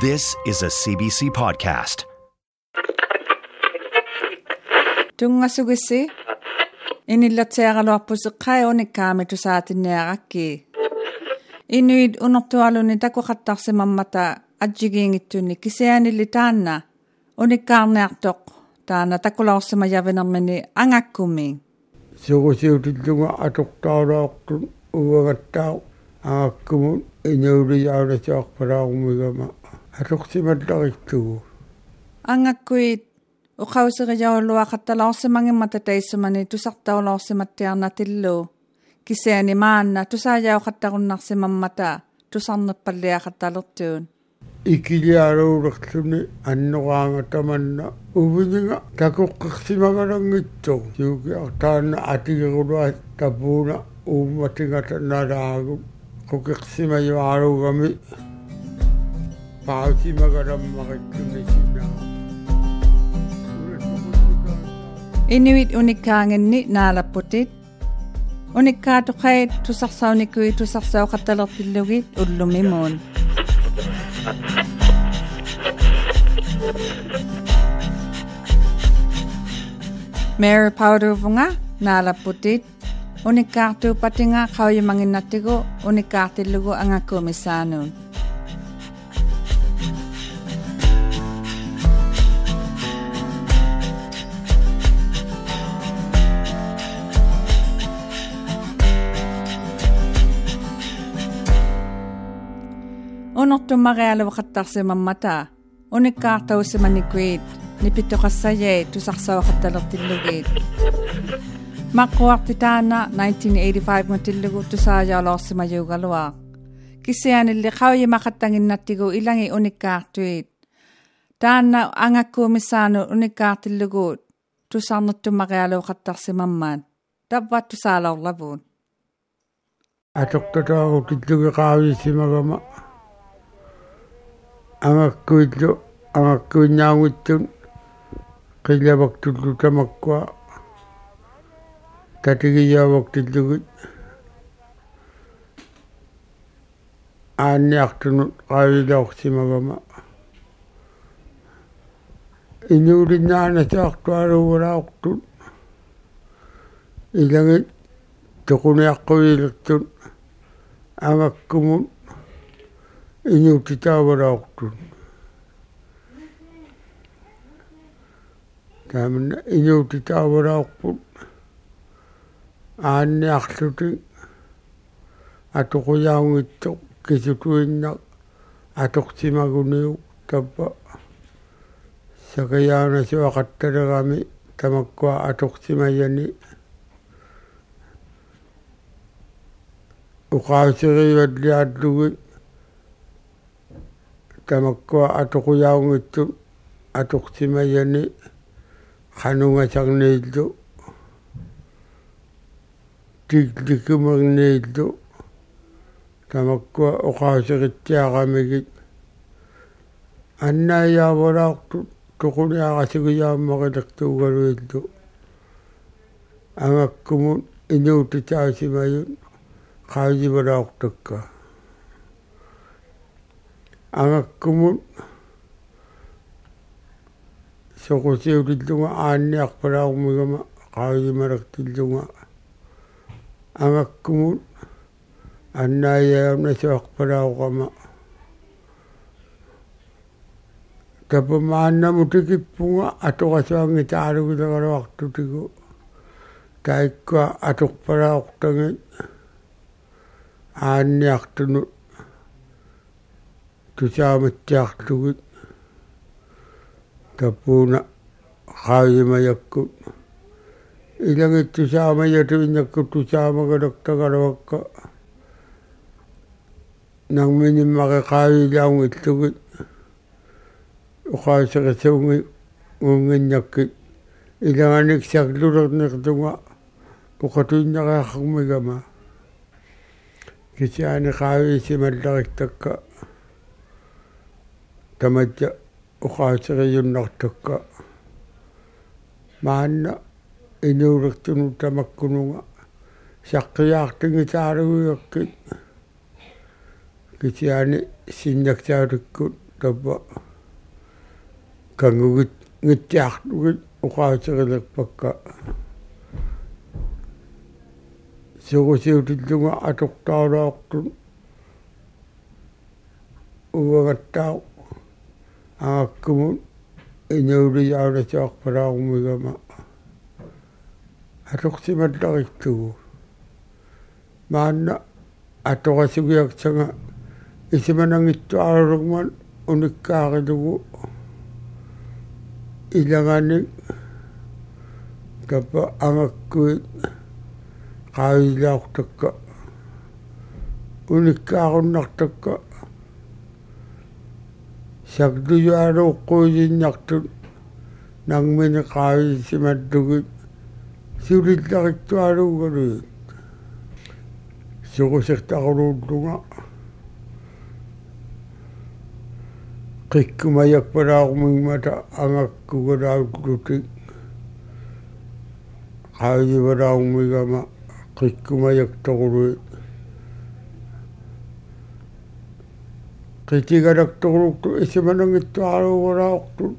This is a CBC podcast. Tungasugisi. Inillatsiagaluarpuseqqai unikkaami tusaatinniarakki. Inuit unortualuni takuqattarsimammata atjigiingittunni kisianilli taanna unikkaarniartoq taana takulaursima yavinermini angakkumiin. Sugusiutilluga atuqtaaluaqtun uvagattaa angakkumut inuulijaulasuarpalaarmigama атоқсималлариккугу ангаккуит уқаусериjaulluақатталаорсимангиммата таиссумани тусартаулаорсиматтиарнатиллу кисиани маанна тусааяоқаттаруннарсимаммата тусарнерпаллиақатталертуун икилиалуулерлүни аннораанга таманна увининга такоққерсимагалангитсо юукиартаанна атигерулуа тапууна уумматингата налаагу Pati magaram makikumisina. Inuit unikang ini nala putit. Unika tu kay tu ni kuy tu saksaw katalat ilugit ulumimon. Mary Powder vunga nala putit. Unika tu patinga kau yung mangin natigo unika tilugo angakkuumissaanuun unortumarialuaqattarsimammataa unikkaartaussimanikkuit nipittoqassajai tusarsaoqattalertillugiit maqquartitaana 1985 matillugu tusaajaoloorsimajuugalua kissianilli qauyimaqattanginnattigu ilangi unikkaartuit taanna angakkuumissaanu unikkaartilluguut tusarnuttumarialuaqattarsimammaat tavvat tusaalorlavuun атоқтатаагутиллуги qaavisiimagama angakkuillu angakkuinnaanguttun qillavaqtullu tamakkua tatigiyaavuqtillugit aanniartunut qaavilaorsimagama inuulinnaanasaartualuugalaortut ilangit toquniaqquyillertut angakkumut inuutitaavalaortut taamna inuutitaavalaorput aanniарлути атоқуяунгитто кисутуинна атортимагуниу таппа сакаяанасуақатталерами тамаккуа атортимаяни уқаусериваллиааллуги тамаккуа атоқуяунгитту атортимаяни қанунгасарнииллу тикликумернииллу тамаккуа оqaасеритсиарамигит аннааяавалаарту тоқуниарасугиааммақилертуугалуиллу ангаккумут инуутитаасимаюн qaajivalaortakka ангаккумут соқусиулиллунга аанниарпалаармигама qaajimалертиллунга ангаккумут аннааяавна суақпалаоқама тапамааннаму тикиппунга аторасуанги таалугилегалуартутигу таиккуа аторпалаортагит аанниартунут тусааматсиарлугит тапууна qaajimаяккут илагит тусаамаятуиннакку тусаамагалертагалуакка нагминиммаре qaajilauнгиллугит уqaасерисуунги унгиннаккит илаганик сарлулернертунга уqatuinнериаррумигама кисиани qaavisimalleriktakka таматта уqaасериюннартакка маанна инуулертуну тамаккунунга саққиаартингитааругиаккит кисиани синнаксааликкут tappa. Kangugit ngittiartugit uqaaterilerpakka sugusiutillunga atoqtaulaortun uagattаа ааккумут инуулиауласаарпалаарумигама атортималларитсугу маанна аторасугиаксага исиманангиттуарулугман униккаарилугу илаганик капа ангаккуит qaailaartakka unikkaarunartakka саклуяалууккуусиннартут нангмини qaavisimattugit сулилларитсуалуугалуит сугусертарулууллунга qikkumayakpalaarumimmata angakkugalaagutlutик qaavivalaarumigama qikkumayaktoruit qitigalaktoruktu isimanangittuaruugalaaqtut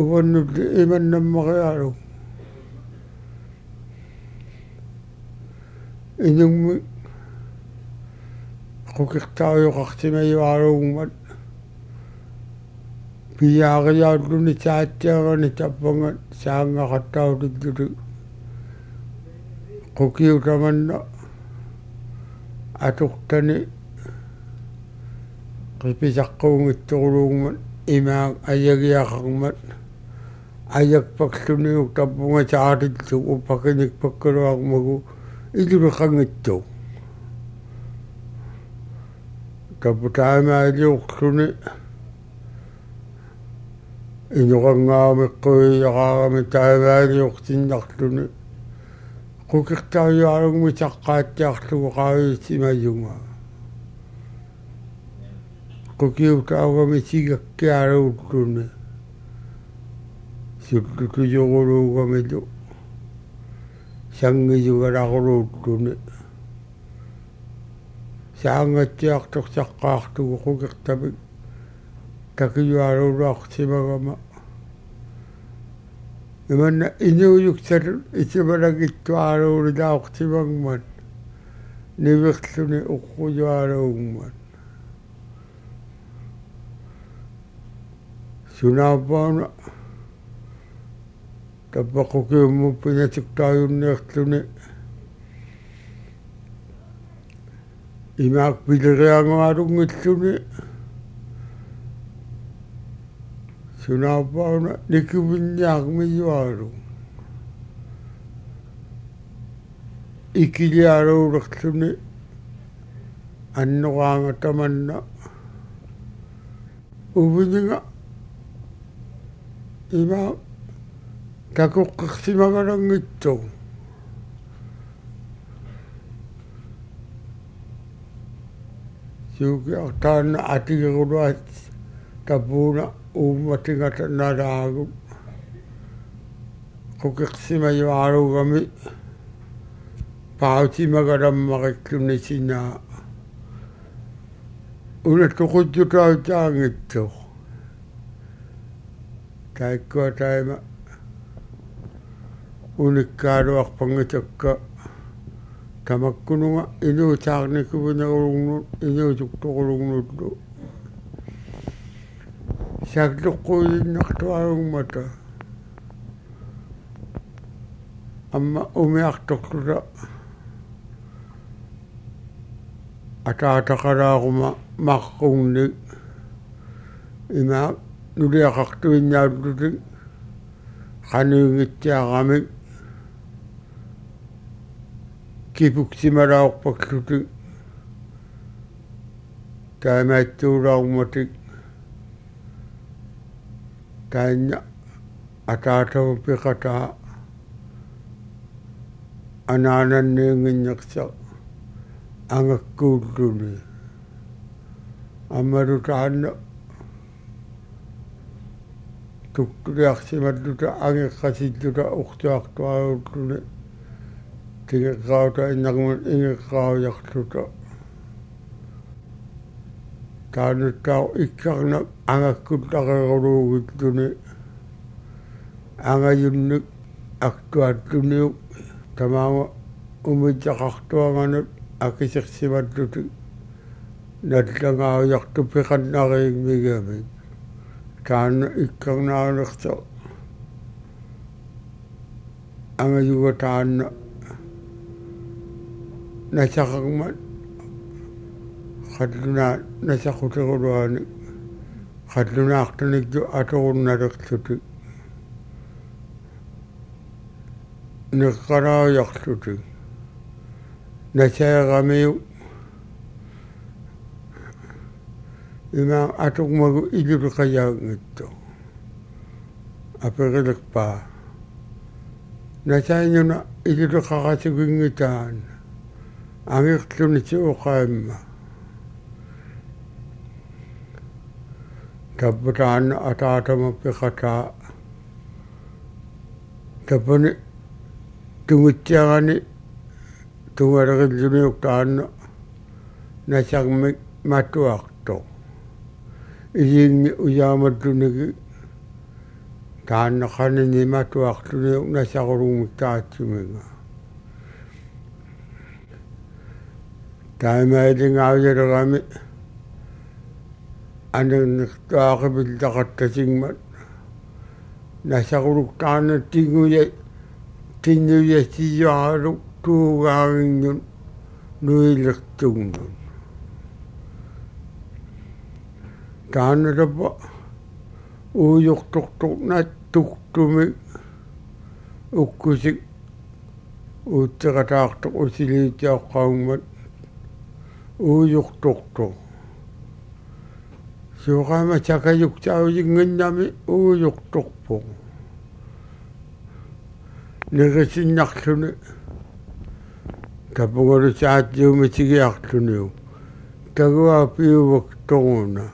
uvannulli imannammaqialu inummi qukirtaayuqartimayuaruugmat пиаариааллуни таатсиарани таппанга саангақаттаулиллули qukиутаманна атортани qipисаққуунгитторулуугмат имаак аягиақармат аякпарлуниук таппунга таатиллу уппакиник паккалуармагу илулеқангитту таппутаамаалиурлуни инуқангаамеққуияраарами тааваалиортиннарлуни qukirtaariualuгми таqqaатtiарлугу qaavissимаюнга qukиутаагами сигаккиалууллуни суллутуйорулуугамилу сангисугаларулууллуни саангатсиарторсаққаартугу qukirtamik такиуалуулуартимагама иманна инуйуксал исималагиттуалуулилаортимагмат ниверлүни уққуюалуугмат сунаапаана таппаққукиуммуппинатуктааюнниерлүни имаак пилериангуалунгиллүни Kenapa nak dikebenyak menjual tu? Iki dia ada urak sini. Anu orang atau mana? Ubi. Ima takuk kaksi makan orang. Juga tanah ati yang luas naraagu qukiqsimayuaruugami pautimagalamaqikluni sinaa una tuqutjutautaangittu taikkua taima unikkaaluarpangitakka tamakkununga inuutaarnikuvinaulungnut inuutuktoqulugnutlu саглуққуиннартуаруммата амма умиарторлута атаатақалаарума маққунгни има нулиақартуиннааллутик қануингитсиарамик кипуксималаорпаклутик таамааттуулааруматик കഴിഞ്ഞ അറ്റാട്ടവപ്പിക്കട്ട അനാനന്നീങ്ങിഞ്ഞക്സ അങ്ങക്കൂട്ടുണി അമ്മരു താന്ന് തുക്തുരക്ഷിമറ്റുട്ട അങ്ങക്കസിറ്റുട്ട ഉക്താക്താവുട്ടുണി തിങ്ങക്കാവുട്ട ഇങ്ങക്കാവ് ഇങ്ങക്കാവ് യക്തുട്ടോ таануттаа иккарна ангаккуттақерулуугиттуни ангаюнник актуаттуниу тамаама умитсақартуанганут акисерсиматтути наллагаажарту пеқаннариигмигами таанна иккарнаарнерсо ангаюга таанна насақармат қаллуна насақутерулуани қаллунаартаникку аторунналерлути неққараажарлути насаагамиу има атугмагу илулеқаяангитто аперилерпаа насаинуна илулеқарасугингитаан tappataan ataatamappi qataa tappani tungittiarani tungalerilluniuqtaanna nasarmik matuarto isiinni ujaamattuniki тааннеқанини матуарлуни насарулунгтаатсимига таамаалингаавялерами анернертуаривиллақаттасигмат насарулуктаарнаттигуя киннуясиюаралу туугаагиннун нуилертугнун таанерпа уйортортурнаат туктуми уккусик уутсеқатаартоқ усилиитиоққаунгмат уйортортур 시호가 마차가 육자오직 은남이 우육독보 내가 신약촌에 다보거로 짜지음치기 약촌이요. 다그와 비우벅동오나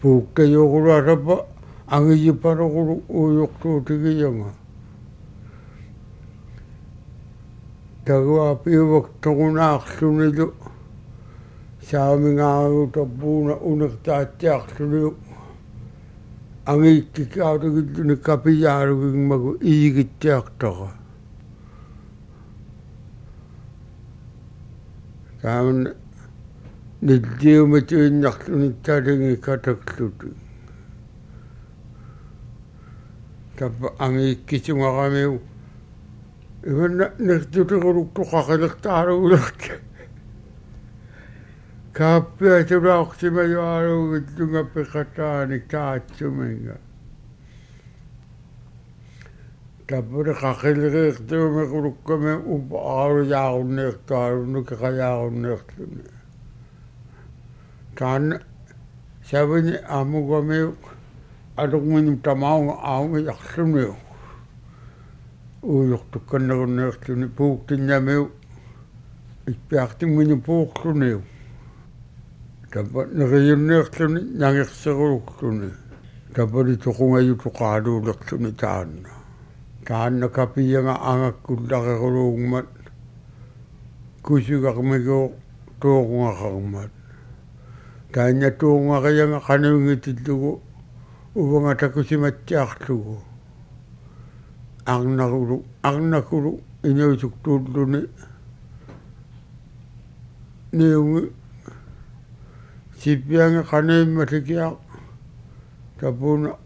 북가 욕으로 알아봐 앙이지 바로 우육도 어떻게 영어. 다그와 비우벅동오나 악촌에도 таппууна унертаатсиарлуниу ангииккикаатагиллуни капияалугингмагу иигитсиартара тааман ниллиуматуиннарлуниттаалинги катаклути таппа ангииккисунгарамиу иванна нертутигулукту қақилертаарагулерт кааппиатулаақсимаюааруугиттунгаппеқатааник таатсуминга таппури تبا نغير اختني نغي خسغو اختني تبا لتقوم ايو تقعدو لقتني تعنا تعنا كابيا معانا كل غيرو مات كوشي غمجو توغو غمات تعنا توغو غيانا قنوغي تدلغو وبما تكوشي متاختلغو أغنغلو أغنغلو إنيو تكتولوني نيومي сиппианга канаимматикиа тапуна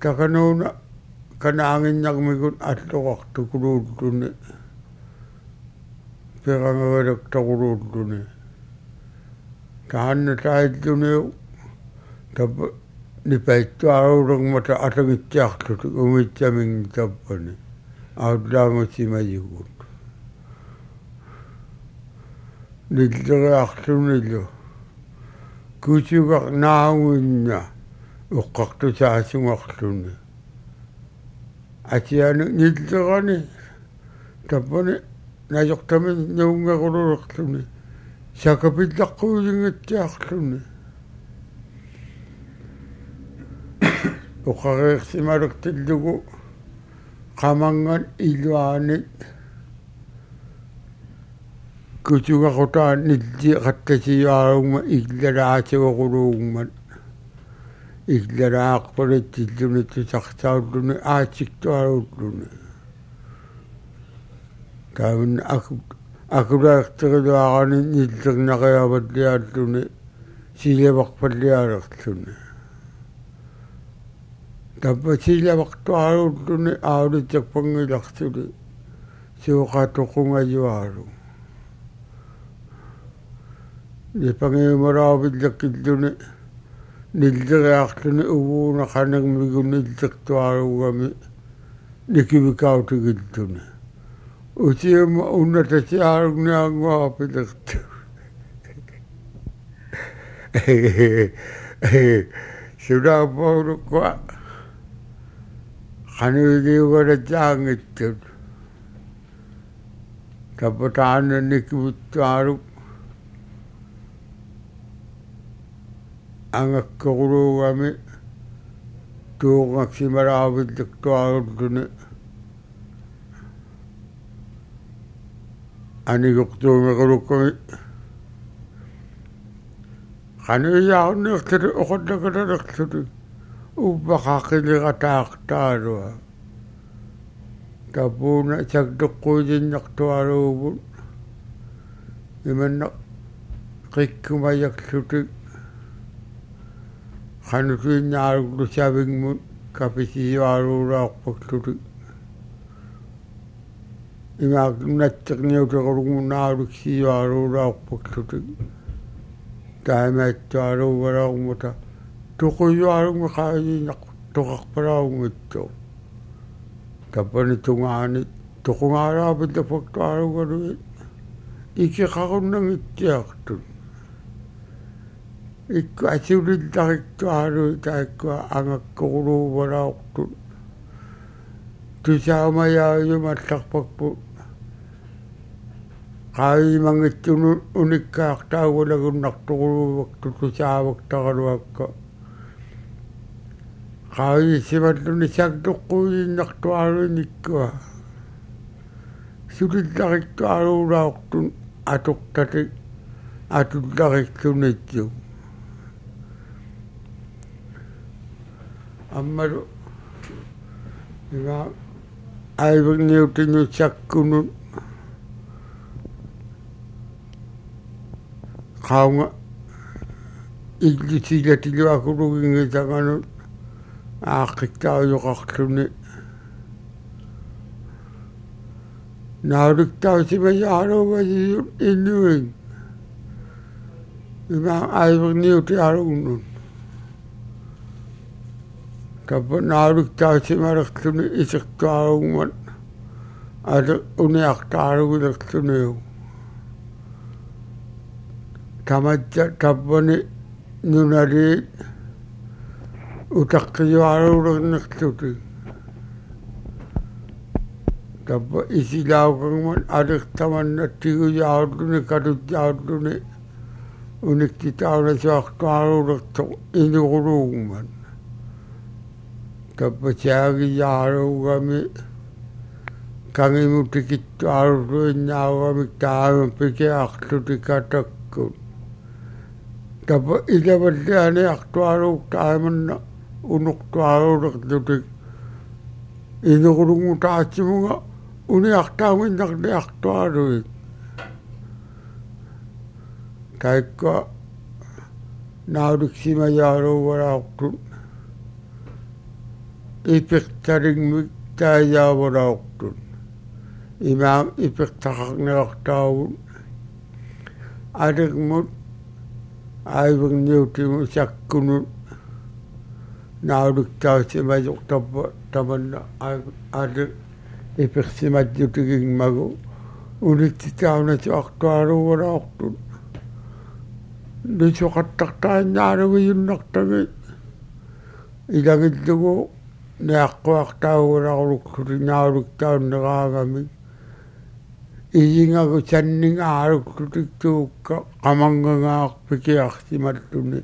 таканууна канаангиннармигут аллоқартукулууллуни перангагалактарулууллуни таанна таиллуниу таппа нипайттуарулермата атагитсаарлуту умитсаминги таппани аутлаангутсимаюгут ниллериарлунилу кусугар наагуинна уққартусаасунгарлуни атиану ниллерани таппани najortami nuungerululерluni сакапиллаққуилингатсаарлуни оқареерсималертиллугу qamangан илуаанит кутугақутаа нилли қаттасиуаарумма иглалаатигоқулуугмат иглалаақпалаттиллуни тусартауллуни аатиктуаруутлуни таавн аку акулаартэрилуарани ниллернақиаваллиааллуни силаварпаллиалерлуни таппа силавартуаруутлуни аулитсаппангиларсули сиоқатоқунгаюару нипангиумараавиллаккиллуни ниллериарлуни угууна қанагмигуни иллертуаругами никивикаутигиллуни. Утиума أنا توغك في أنا الدكتور أردني أنا يقتو مغروكم خاني يا نكتر أخذ نكتر نكتر وبخاقي لي غتاك تاروها تبونا تقدقو دي نكتو عروبون يمنا قيكو ما يكتو kapisiuaruulaorpaklutik имаакнатсерниутеқулугунаарулик сиуаруулаорпаклутик таамааттуалуугалаармута туқуйуарунга қаажинақ тоқарпалаарунгитсо таппани тунгаани ikku asiulillariktuarui taakkua angakkuruuvalaortu tusaamajaajum алларпакпу qaimangitsunu unikkaartaagulagunnarturuuvaktut tusaavaktaruluakka qaisimaluni saktuqquujinnartuaruinikkua sulillariktuaruulaortun atortati atullariksunitsu あんまり今アイブニューティのチャックの顔がイギリスでティワクルギンゲタのアーキタウヨカクトネナウリクタウシメジャーロバジインニ今アイブニューティアログノン наалуктаусималерлүни исертуаруугмат ала униартааругулерлүниу таматта таппани нунари утаққиуарулернерлути таппа исилаукангман алертаманнаттигуяарлуни калутяарлуни униктитаунасуартуарулерто инугулуугман таппа саагияаругами кангимутикиттуарулуиннаагамик тааман пикеарлути катаккут тапа илаваллаани артуарук тааманна унуқтуарулерлутик инугулугу таатсимуга униартааминнарли артуалуик таикка наалуксимаяалуугалаартут иперталингмик тааяавалаортут имаам ипертақарнеартаавут алермут айвгниутиму саккунут наалуктаасимажортарпа таманна аале иперсиматьютигингмагу улиттитаунасу артуалуугалаортут лисоқаттартааннаалугиюннартаги илагиллугу неаққуартаагуларулуккути наалуктауннераагами иингагу саннингааруккутиктуукка qamangangаарпикиарсималлуни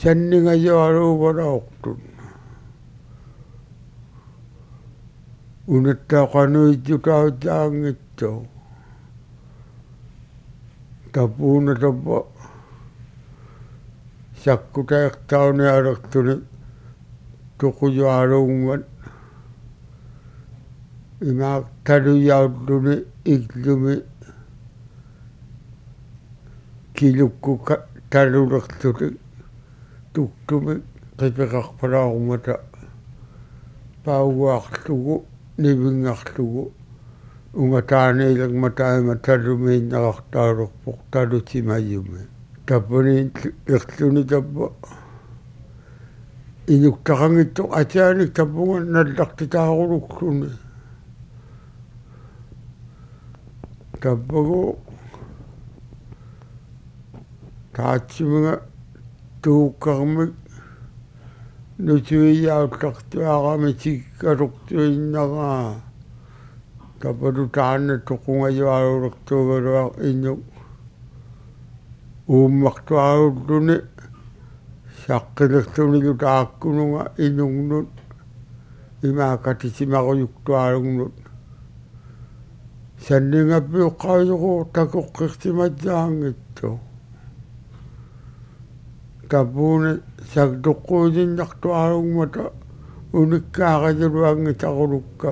саннингаюалуугалаортут унаттаақануитсутаутаангитсоо tapuuna tappa sakkutaertauni alertuni tuqujualuungan imaaq taluyautluni iklumi kilukkuka talulertuli tuktumi qipeqarpalaarumata pauguarlugu nivingarlugu унгатааниилэрматаама талумииннеқартаалерпоқ талутимаюми таппани ерлуни таппа inukkarangittu atiani kapunga nallartitaarulukkuni kapugu taatsimiga tuukkarmik nutuiyaullartuaarami tikkaluktuinnaga tapalutaanna tuqungajualuulertuugaluaq inuk uummartuaarulluni uummartuarulluni saqqilertunilu taakkununga inungnut imaakatisimaruyuktuarugnut sanningapiuqqaayuquu takuqqirtimatjaangittu tapuuni saktuqquusinnartuarugmata unikkaaqajuluangitaqulukka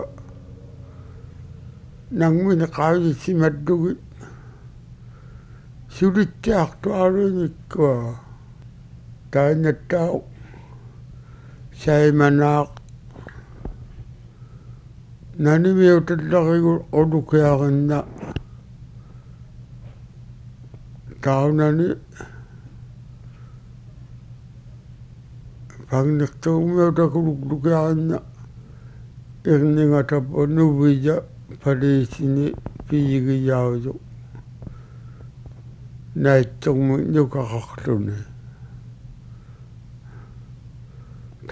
nangmini qaavisimaddugi sulittiartuaruinikkuа таанаттаа сайманаақ нанимиуталларигу олукиаринна таунани пагнертуумиутакулуклукиаринна ирнингатаппу нувия палисини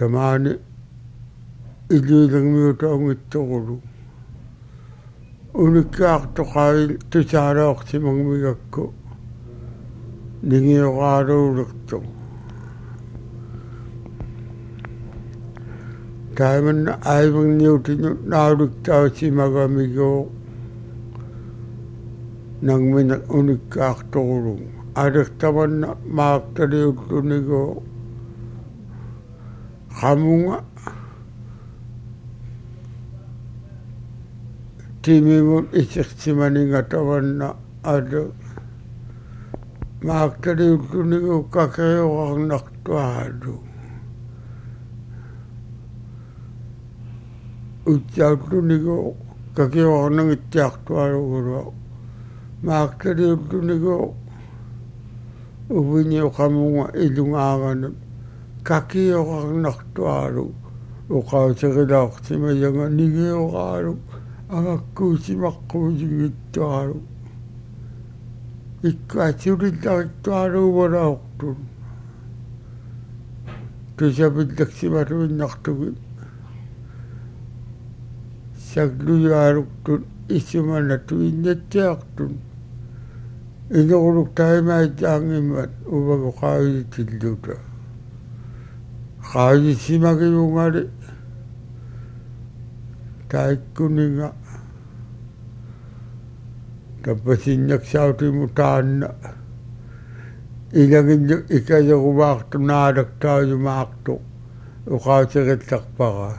tamaani iliilangmiuta angittorulu unikkaartoqaagil tusaalaortimangmigakku нигиорааруулерту тайман айвгниутину наалуктаусимагамигоо нагмина униккаарторулу алертаманна маарталиуллунигоо Kamu timi mun isik simani ngatawan na adu. Maaktari utuni ukake wang naktu adu ucau tuni ukake wang nang ucak tu adu uru maaktari utuni ukake wang nang ucak tu adu uru ガキ用がなくとある。お顔せがなくちまやが逃げようがある。あがくうちまくうじぎっとある。一回釣りだいとあるわらおくととしゃべってきちまるなくとぐさくる。やあるく。といちまなといねってあく。と إذا قلت تايما يتعامل ما هو بقاعدة الدولة qaavitillута qaavitsimagivungали таиккунинга таппасиннаксаутиму таанна илагинну икаягуваартунаалактаажумаарту уqautigittарпара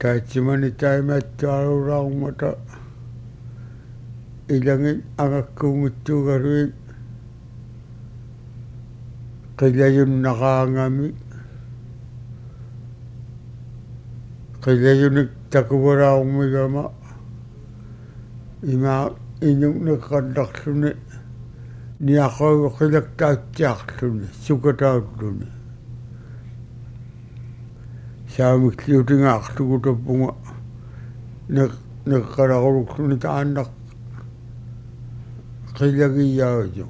таатсимани таимааттаарулаарумата илангит агаккуунгиттуугалуи qilajunнaqaangami qilajunik takuvalaarumigama ima inunneqqallarluni niaqoigu qilaktaatiarluni sukataatluni saamikliutingaarlugutappunga neq neqqalaquluksuni taannaq qilagiyaaju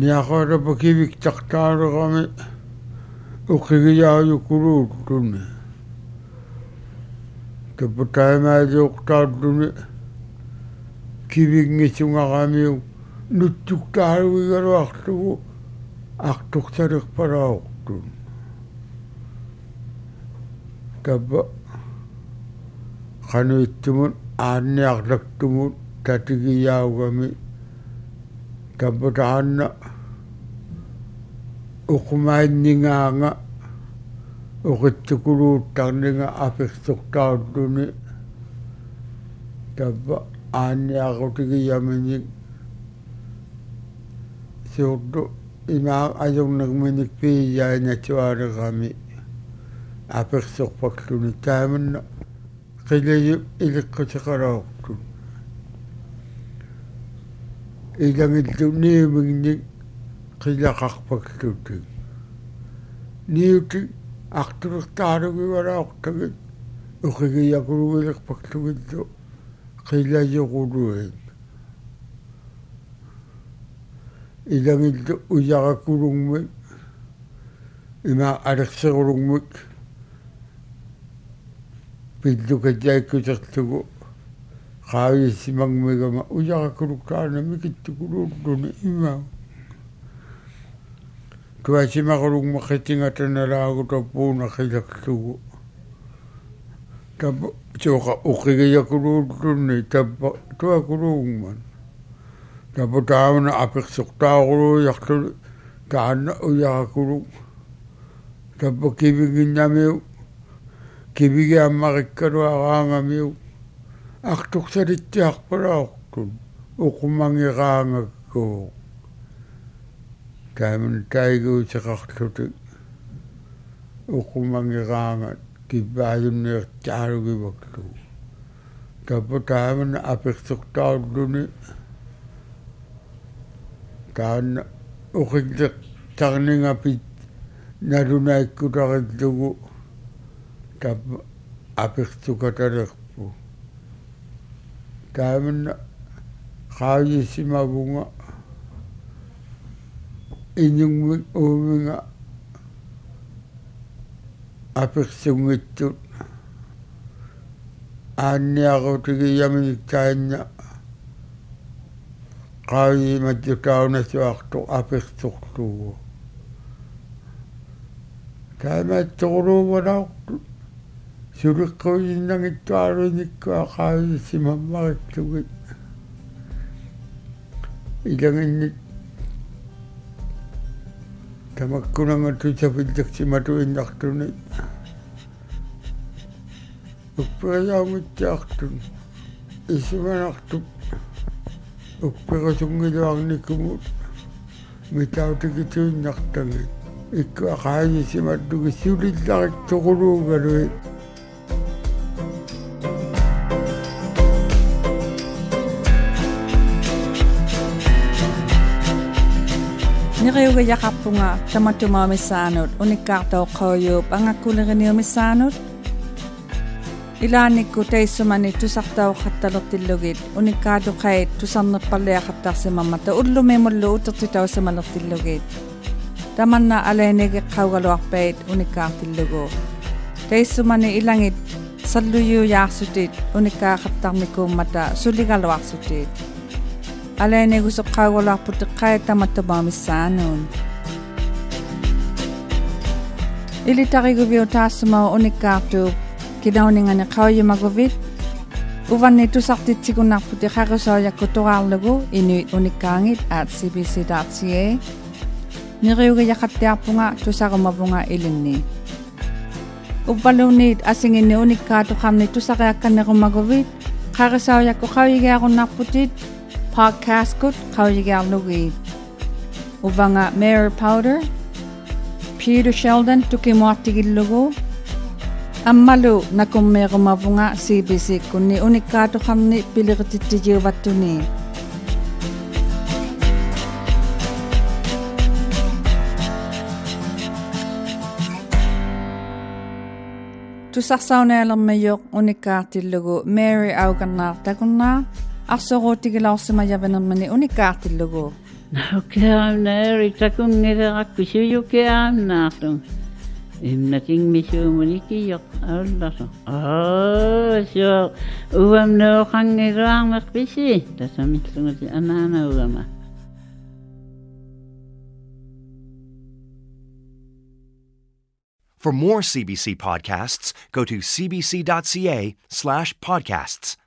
niaqoorapa kiviktaqtaalerami uqigiyaaju kuluutluni tappa taimaajuuqtaatluni kivingitsungaqamiu nuttuktaalugigaluarlugu artuqsaliqpalaortun tappa qanuittumun aanniarlaktumut tatigiyaugami табутаанна уқумааннингаанга уқитсукулууттарнинга аперсортаарлуни табба аанниақутигияминик сиурту имаа ажорнерминик пиияинатуалерами аперсорпарлуни тааманна. Qilaju iliqqutiqalaortut ilangillu niumignik qilaqarpaklutik niuti артулертааругивалаортагит уқигиякулуилерпаклугиллу qilajuruluit ilangillu ujarакулугмик има алерсерулугмик пиллукатяаккутерлугу qaavissимагмигама уяракулуккаанами киттукулууллуни имаа tuasimaqulugma qitingatanalaagutappuuna qilaksugu tappa suuqa uqigiyakuruuttunni tappa tuakuluugman tappa taamana apiqsuqtaaquruuyaqtuli taanna uyaqakulug tappa kiviginnamiu kivigi ammaqikkaluaqaangamiu aqtuqsalittiaqpalaaqtun uqumangiqaangakkuuq уқумангераангаккуу тааман тайгуутеқарлути уқумангераангат киппааюнниертааругиваклу таппа тааман апертортаарлуни таанна ухиллеқ тарнингапит налунаиккутариллугу таппа апертукаталерпу тааманна qaajissimavunga inyungmik uuminga apersungittut aanniaqutigiyyaminik taanna qaajimattutaunasuartu apersorlugu taamaattoquluuvalaqtu suliqquyinnagittaaruinikkaa qaajissimammarittugi ilanginnit tamakkunangatu sapillaksimatuinnartuni уппеяамитсаартун исуманартуп упперасунгилуарникумут митаутикитуиннартагит иккуа qaajissimаттуги сулилларитсоқулуугалуи Niqayugayaqarpunga tamatumamisaanut unikkaartooqqauyuup angakkuleriniumissaanut ilaanikku taissumani tusartauqqattalertillugit unikkaaluqait tusarnerpalliaqattarsimammata ullumimullu utertitausimalertillugit tamanna aleenegeqqaugaluarpait unikkaartillugu taissumani ilangit salluyuujaarsutit unikkaaqqattarmikuummata suligaluarsutit alaine gusto kagola puti kaya tama to ba misanon. Ili tari gubio tasma o ni kato kidao ni nga ni kao yung magubit. Uvan ni tusak ti tiku na puti kagusa ya kutural lugu inuit unikangit at cbc.ca. Niriyo ga yakati apunga tusak ilin ni. Upalunit asingin ni unikato kam ni tusak ya kanirumagubit. Kagusa ya kukawigay akong naputit. podcast gut kawigiallugi uvanga Mary Powder Peter Sheldon tukimuartigillugu аммалу накуммеерумавунга CBC кунни униккаатухарни пилерититтижиуваттуни тусарсаунеалермайоқ униккаартиллугу Mary ауганнаартакуннаа арсоруутигилаорсимаяванермани уникаартиллугу наукеаамнаери такунгереракку сиюкеаамнаартум имнатингмисуумуникиёқ аулласо аа сио уамнеоқангеруармеқ писи тасамиллугати анаанаугама For more CBC podcasts, go to cbc.ca slash podcasts.